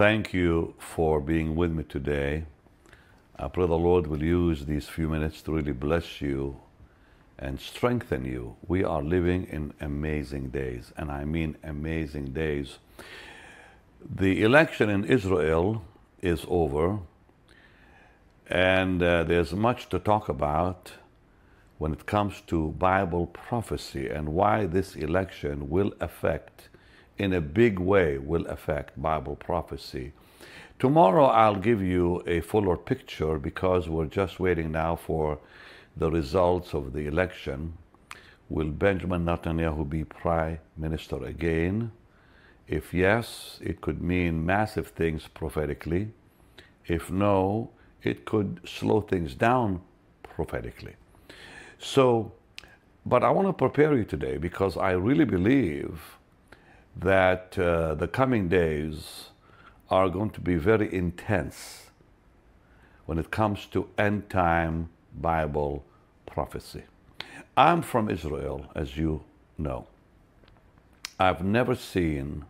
Thank you for being with me today. I pray the Lord will use these few minutes to really bless you and strengthen you. We are living in amazing days, and I mean amazing days. The election in Israel is over, and uh, there's much to talk about when it comes to Bible prophecy and why this election will affect, in a big way, will affect Bible prophecy. Tomorrow I'll give you a fuller picture because we're just waiting now for the results of the election. Will Benjamin Netanyahu be prime minister again? If yes, it could mean massive things prophetically. If no, it could slow things down prophetically. So, but I want to prepare you today because I really believe that uh, the coming days are going to be very intense when it comes to end time Bible prophecy. I'm from Israel, as you know. I've never seen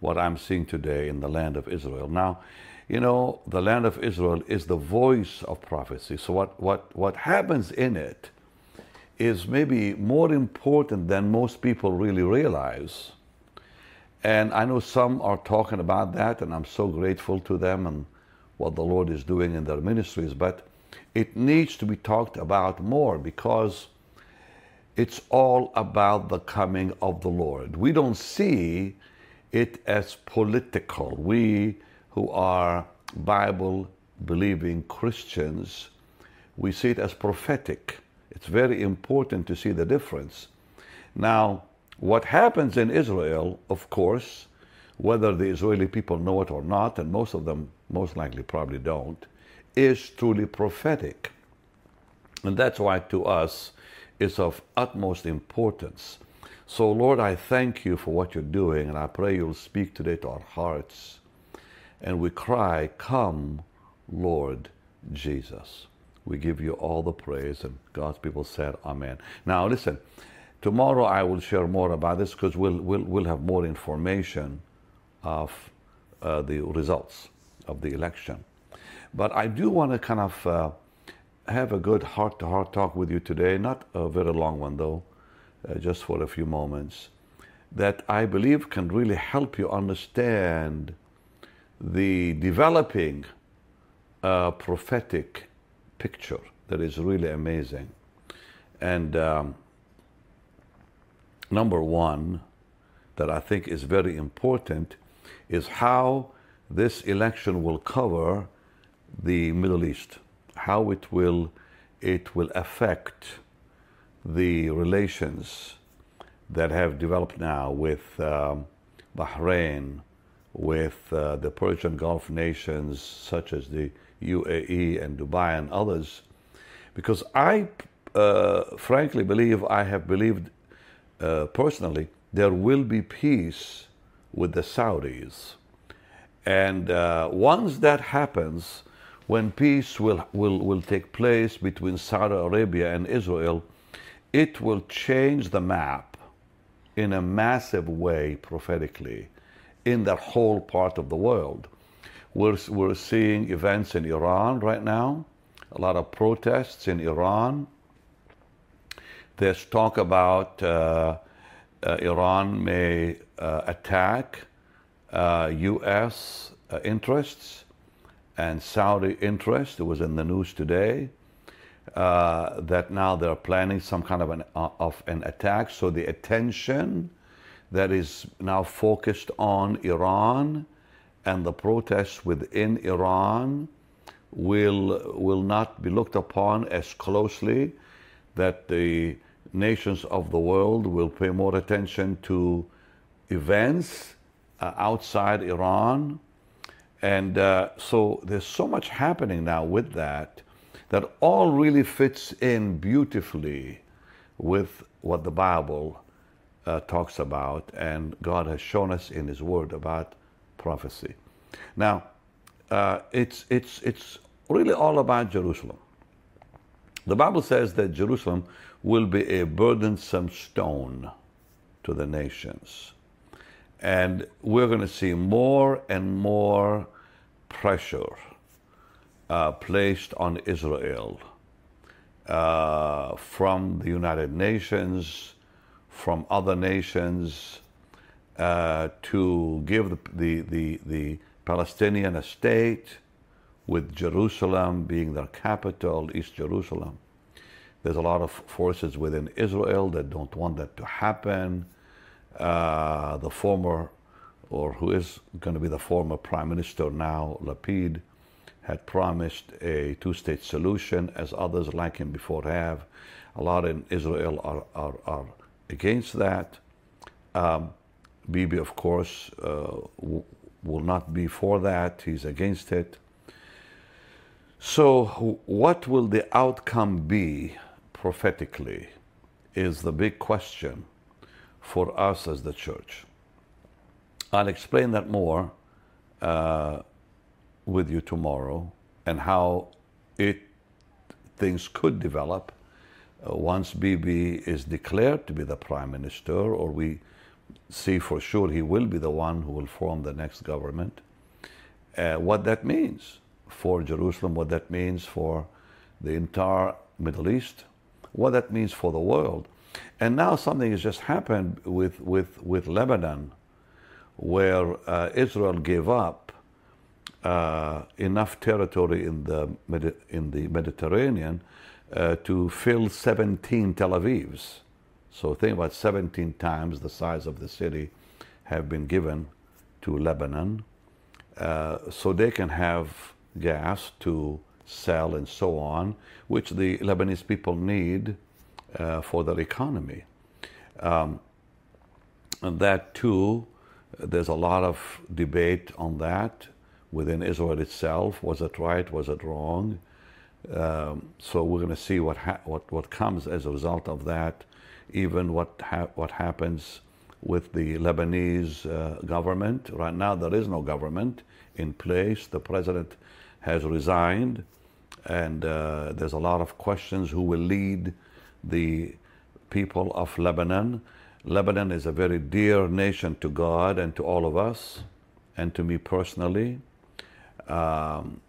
what I'm seeing today in the land of Israel. Now, you know, the land of Israel is the voice of prophecy. So what, what, what happens in it is maybe more important than most people really realize. And I know some are talking about that, and I'm so grateful to them and what the Lord is doing in their ministries. But it needs to be talked about more because it's all about the coming of the Lord. We don't see it as political. We who are Bible believing Christians, we see it as prophetic. It's very important to see the difference. Now, what happens in Israel, of course, whether the Israeli people know it or not, and most of them most likely probably don't, is truly prophetic. And that's why to us it's of utmost importance. So, Lord, I thank you for what you're doing, and I pray you'll speak today to our hearts. And we cry, Come, Lord Jesus. We give you all the praise, and God's people said, Amen. Now, listen. Tomorrow I will share more about this because we'll, we'll, we'll have more information of uh, the results of the election. But I do want to kind of uh, have a good heart to heart talk with you today, not a very long one though, uh, just for a few moments, that I believe can really help you understand the developing uh, prophetic picture that is really amazing. And um, number one that I think is very important is how this election will cover the Middle East, how it will it will affect the relations that have developed now with um, Bahrain, with uh, the Persian Gulf nations such as the UAE and Dubai and others, because I uh, frankly believe I have believed uh, personally, there will be peace with the Saudis. And uh, once that happens, when peace will, will, will take place between Saudi Arabia and Israel, it will change the map in a massive way prophetically in that whole part of the world. We're, we're seeing events in Iran right now, a lot of protests in Iran there's talk about uh, uh, Iran may uh, attack U.S. Uh, uh, interests and Saudi interests. It was in the news today that now they're planning some kind of an, of an attack. So the attention that is now focused on Iran and the protests within Iran will will not be looked upon as closely that the nations of the world will pay more attention to events uh, outside Iran. And uh, so there's so much happening now with that that all really fits in beautifully with what the Bible uh, talks about and God has shown us in His Word about prophecy. Now, uh, it's, it's, it's really all about Jerusalem. The Bible says that Jerusalem will be a burdensome stone to the nations. And we're going to see more and more pressure uh, placed on Israel uh, from the United Nations, from other nations, uh, to give the, the, the, the Palestinian a state with Jerusalem being their capital, East Jerusalem. There's a lot of forces within Israel that don't want that to happen. Uh, the former, or who is going to be the former prime minister now, Lapid, had promised a two state solution, as others like him before have. A lot in Israel are, are, are against that. Um, Bibi, of course, uh, w- will not be for that, he's against it. So, what will the outcome be prophetically is the big question for us as the church. I'll explain that more uh, with you tomorrow and how it things could develop uh, once Bibi is declared to be the prime minister, or we see for sure he will be the one who will form the next government. Uh, what that means for Jerusalem, what that means for the entire Middle East, what that means for the world. And now something has just happened with, with, with Lebanon, where uh, Israel gave up uh, enough territory in the, Medi- in the Mediterranean uh, to fill 17 Tel Avivs. So think about 17 times the size of the city have been given to Lebanon, uh, so they can have gas to sell and so on, which the Lebanese people need uh, for their economy. Um, and that too, there's a lot of debate on that within Israel itself. Was it right? Was it wrong? Um, so we're going to see what, ha- what what comes as a result of that. Even what ha- what happens with the Lebanese uh, government. Right now, there is no government in place. The president has resigned, and uh, there's a lot of questions who will lead the people of Lebanon. Lebanon is a very dear nation to God and to all of us, and to me personally. Um,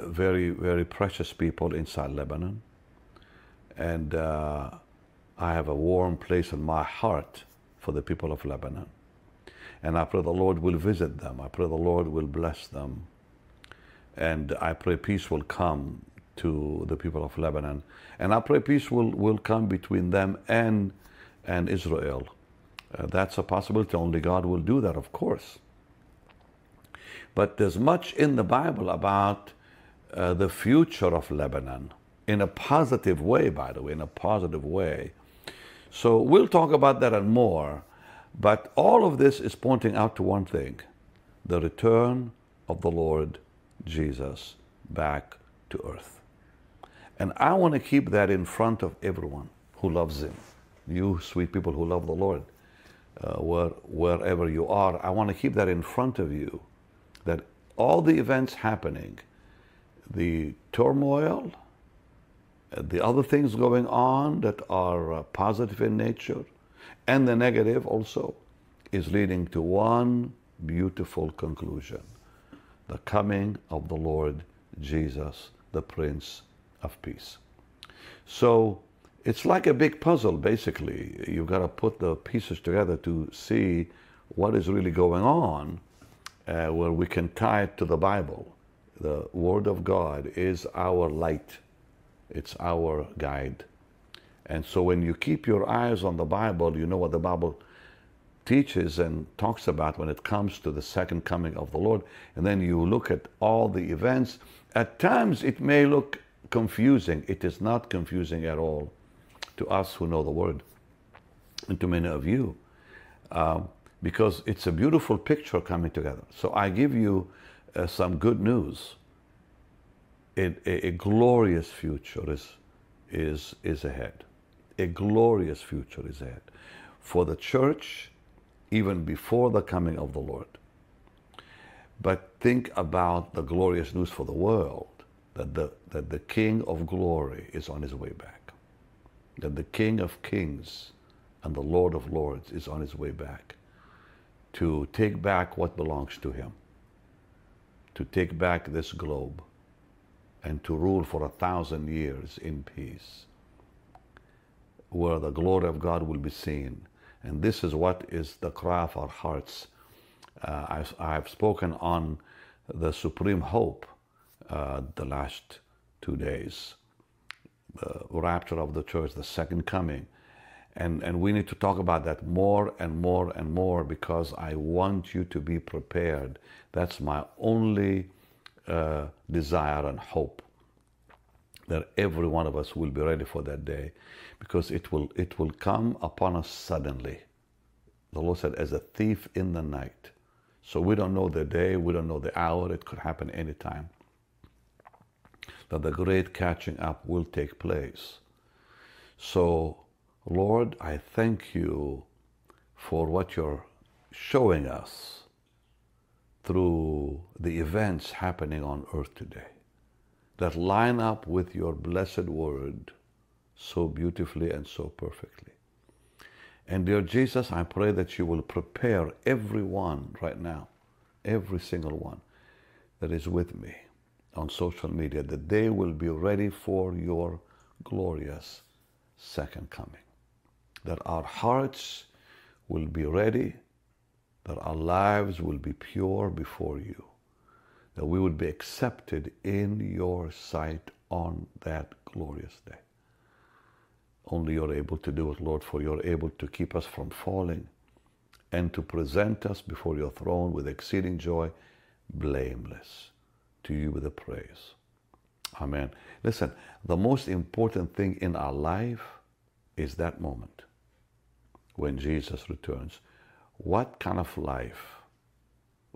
very, very precious people inside Lebanon. And uh, I have a warm place in my heart for the people of Lebanon. And I pray the Lord will visit them. I pray the Lord will bless them. And I pray peace will come to the people of Lebanon. And I pray peace will, will come between them and, and Israel. Uh, that's a possibility. Only God will do that, of course. But there's much in the Bible about uh, the future of Lebanon in a positive way, by the way, in a positive way. So we'll talk about that and more. But all of this is pointing out to one thing the return of the Lord Jesus back to earth. And I want to keep that in front of everyone who loves Him. You sweet people who love the Lord, uh, where, wherever you are, I want to keep that in front of you that all the events happening, the turmoil, uh, the other things going on that are uh, positive in nature, and the negative also, is leading to one beautiful conclusion the coming of the Lord Jesus, the Prince of Peace. So it's like a big puzzle, basically. You've got to put the pieces together to see what is really going on, uh, where we can tie it to the Bible. The Word of God is our light, it's our guide. And so when you keep your eyes on the Bible, you know what the Bible teaches and talks about when it comes to the second coming of the Lord. And then you look at all the events. At times it may look confusing. It is not confusing at all to us who know the Word and to many of you um, because it's a beautiful picture coming together. So I give you uh, some good news. It, a, a glorious future is, is, is ahead. A glorious future is ahead for the church even before the coming of the Lord. But think about the glorious news for the world that the, that the King of glory is on his way back, that the King of kings and the Lord of lords is on his way back. to take back what belongs to Him, to take back this globe, and to rule for a thousand years in peace, where the glory of God will be seen. And this is what is the cry of our hearts. Uh, I've, I've, spoken on the supreme hope uh, the last two days the rapture of the church, the second coming. And, and we need to talk about that more and more and more because I want you to be prepared. That's my only uh, desire and hope that every one of us will be ready for that day because it will, it will come upon us suddenly. The Lord said, as a thief in the night. So we don't know the day, we don't know the hour, it could happen anytime. That the great catching up will take place. So, Lord, I thank you for what you're showing us through the events happening on earth today that line up with your blessed word so beautifully and so perfectly. And dear Jesus, I pray that you will prepare everyone right now, every single one that is with me on social media, that they will be ready for your glorious second coming. That our hearts will be ready, that our lives will be pure before you that we would be accepted in your sight on that glorious day. Only you're able to do it, Lord, for you're able to keep us from falling and to present us before your throne with exceeding joy, blameless. To you with the praise. Amen. Listen, the most important thing in our life is that moment when Jesus returns. What kind of life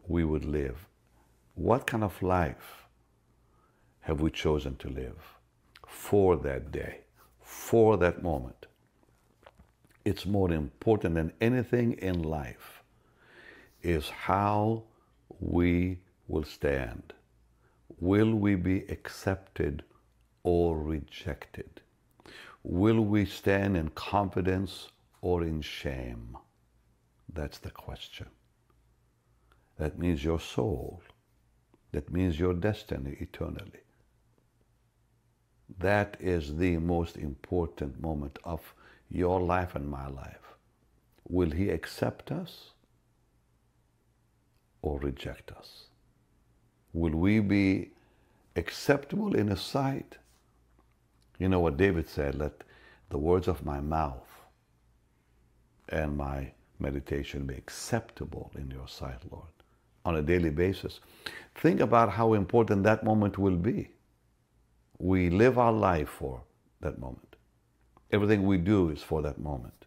we would live what kind of life have we chosen to live for that day, for that moment? It's more important than anything in life is how we will stand. Will we be accepted or rejected? Will we stand in confidence or in shame? That's the question. That means your soul that means your destiny eternally. That is the most important moment of your life and my life. Will He accept us or reject us? Will we be acceptable in His sight? You know what David said, let the words of my mouth and my meditation be acceptable in your sight, Lord on a daily basis. Think about how important that moment will be. We live our life for that moment. Everything we do is for that moment.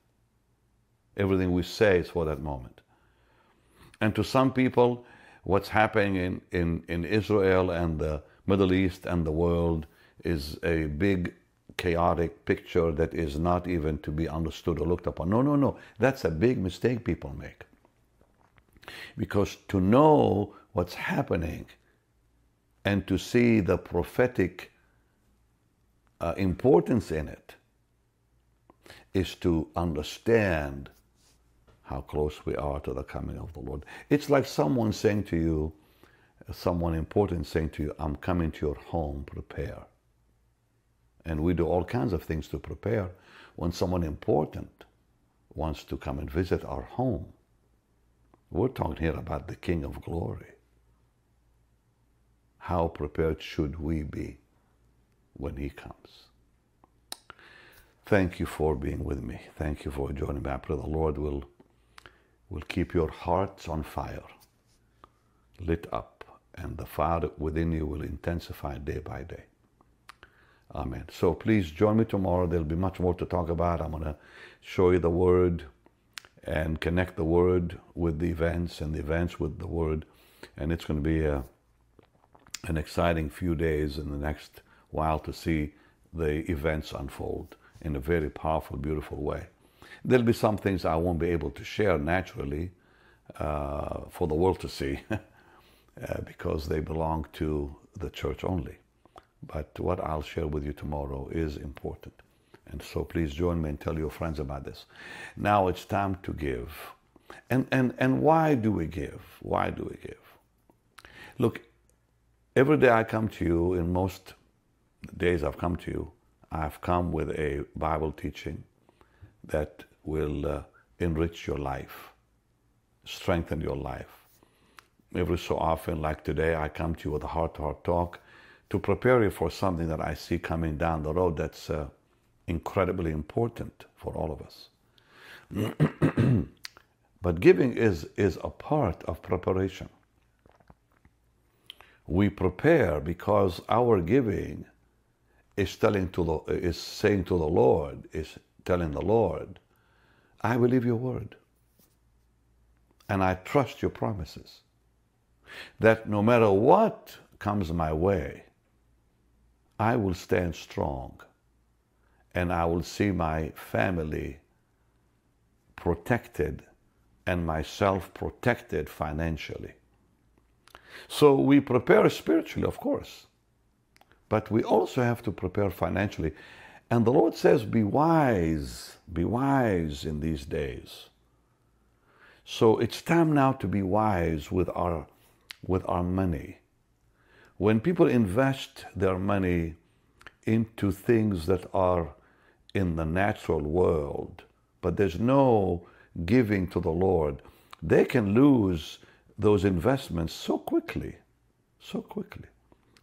Everything we say is for that moment. And to some people, what's happening in, in, in Israel and the Middle East and the world is a big chaotic picture that is not even to be understood or looked upon. No, no, no. That's a big mistake people make. Because to know what's happening and to see the prophetic uh, importance in it is to understand how close we are to the coming of the Lord. It's like someone saying to you, someone important saying to you, I'm coming to your home, prepare. And we do all kinds of things to prepare when someone important wants to come and visit our home. We're talking here about the King of Glory. How prepared should we be when He comes? Thank you for being with me. Thank you for joining me. I pray the Lord will, will keep your hearts on fire, lit up, and the fire within you will intensify day by day. Amen. So please join me tomorrow. There'll be much more to talk about. I'm going to show you the Word and connect the word with the events and the events with the word. And it's going to be a, an exciting few days in the next while to see the events unfold in a very powerful, beautiful way. There'll be some things I won't be able to share naturally uh, for the world to see uh, because they belong to the church only. But what I'll share with you tomorrow is important. And so please join me and tell your friends about this. Now it's time to give. And, and, and why do we give? Why do we give? Look, every day I come to you, in most days I've come to you, I've come with a Bible teaching that will uh, enrich your life, strengthen your life. Every so often, like today, I come to you with a heart to heart talk to prepare you for something that I see coming down the road that's uh, incredibly important for all of us. but giving is, is a part of preparation. We prepare because our giving is telling to the, is saying to the Lord, is telling the Lord, I believe your word. And I trust your promises. That no matter what comes my way, I will stand strong and I will see my family protected and myself protected financially. So we prepare spiritually, of course, but we also have to prepare financially. And the Lord says, Be wise, be wise in these days. So it's time now to be wise with our, with our money. When people invest their money into things that are in the natural world, but there's no giving to the Lord, they can lose those investments so quickly, so quickly,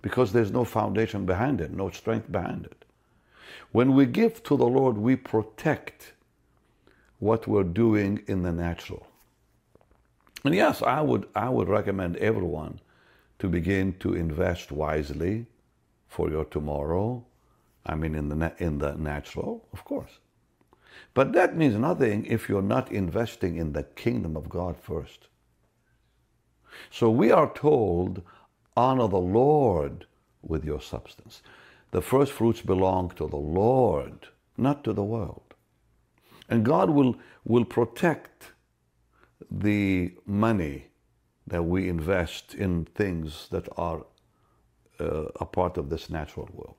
because there's no foundation behind it, no strength behind it. When we give to the Lord, we protect what we're doing in the natural. And yes, I would, I would recommend everyone to begin to invest wisely for your tomorrow. I mean, in the, in the natural, of course. But that means nothing if you're not investing in the kingdom of God first. So we are told, honor the Lord with your substance. The first fruits belong to the Lord, not to the world. And God will, will protect the money that we invest in things that are uh, a part of this natural world.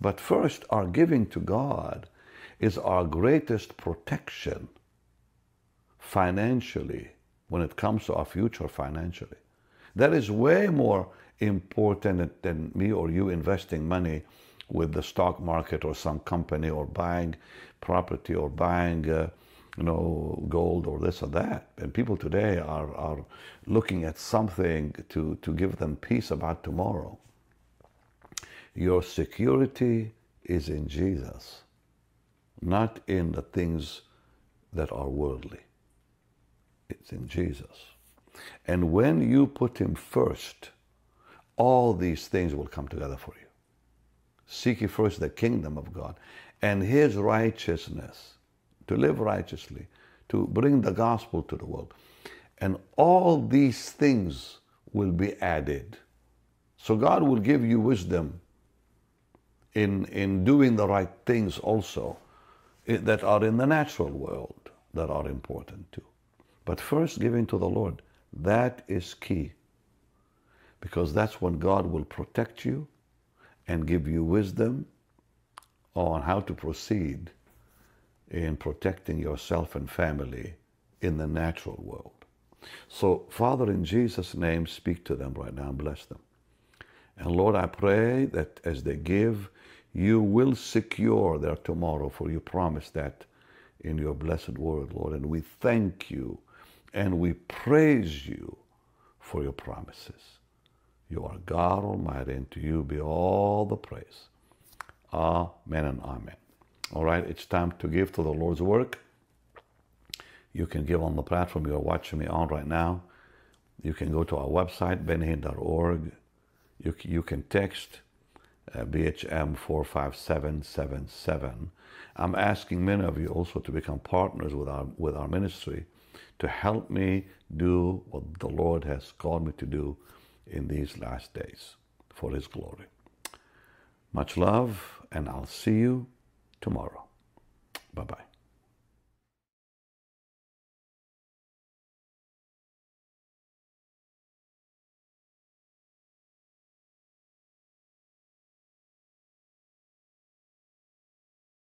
But first, our giving to God is our greatest protection financially when it comes to our future financially. That is way more important than me or you investing money with the stock market or some company or buying property or buying uh, you know gold or this or that. And people today are, are looking at something to, to give them peace about tomorrow. Your security is in jesus not in the things that are worldly. It's in Jesus. And when you put Him first, all these things will come together for you. Seek ye first the kingdom of God and His righteousness, to live righteously, to bring the gospel to the world. And all these things will be added. So God will give you wisdom in, in doing the right things also eh, that are in the natural world that are important too. But first, giving to the Lord. That is key. Because that's when God will protect you and give you wisdom on how to proceed in protecting yourself and family in the natural world. So, Father, in Jesus' name, speak to them right now and bless them. And Lord, I pray that as they give, you will secure their tomorrow, for you promised that in your blessed word, Lord. And we thank you and we praise you for your promises. You are God Almighty, and to you be all the praise. Amen and amen. All right, it's time to give to the Lord's work. You can give on the platform you're watching me on right now. You can go to our website, bennyhinn.org. You, you can text uh, BHM 45777. I'm asking many of you also to become partners with our, with our ministry to help me do what the Lord has called me to do in these last days for His glory. Much love, and I'll see you tomorrow. Bye bye.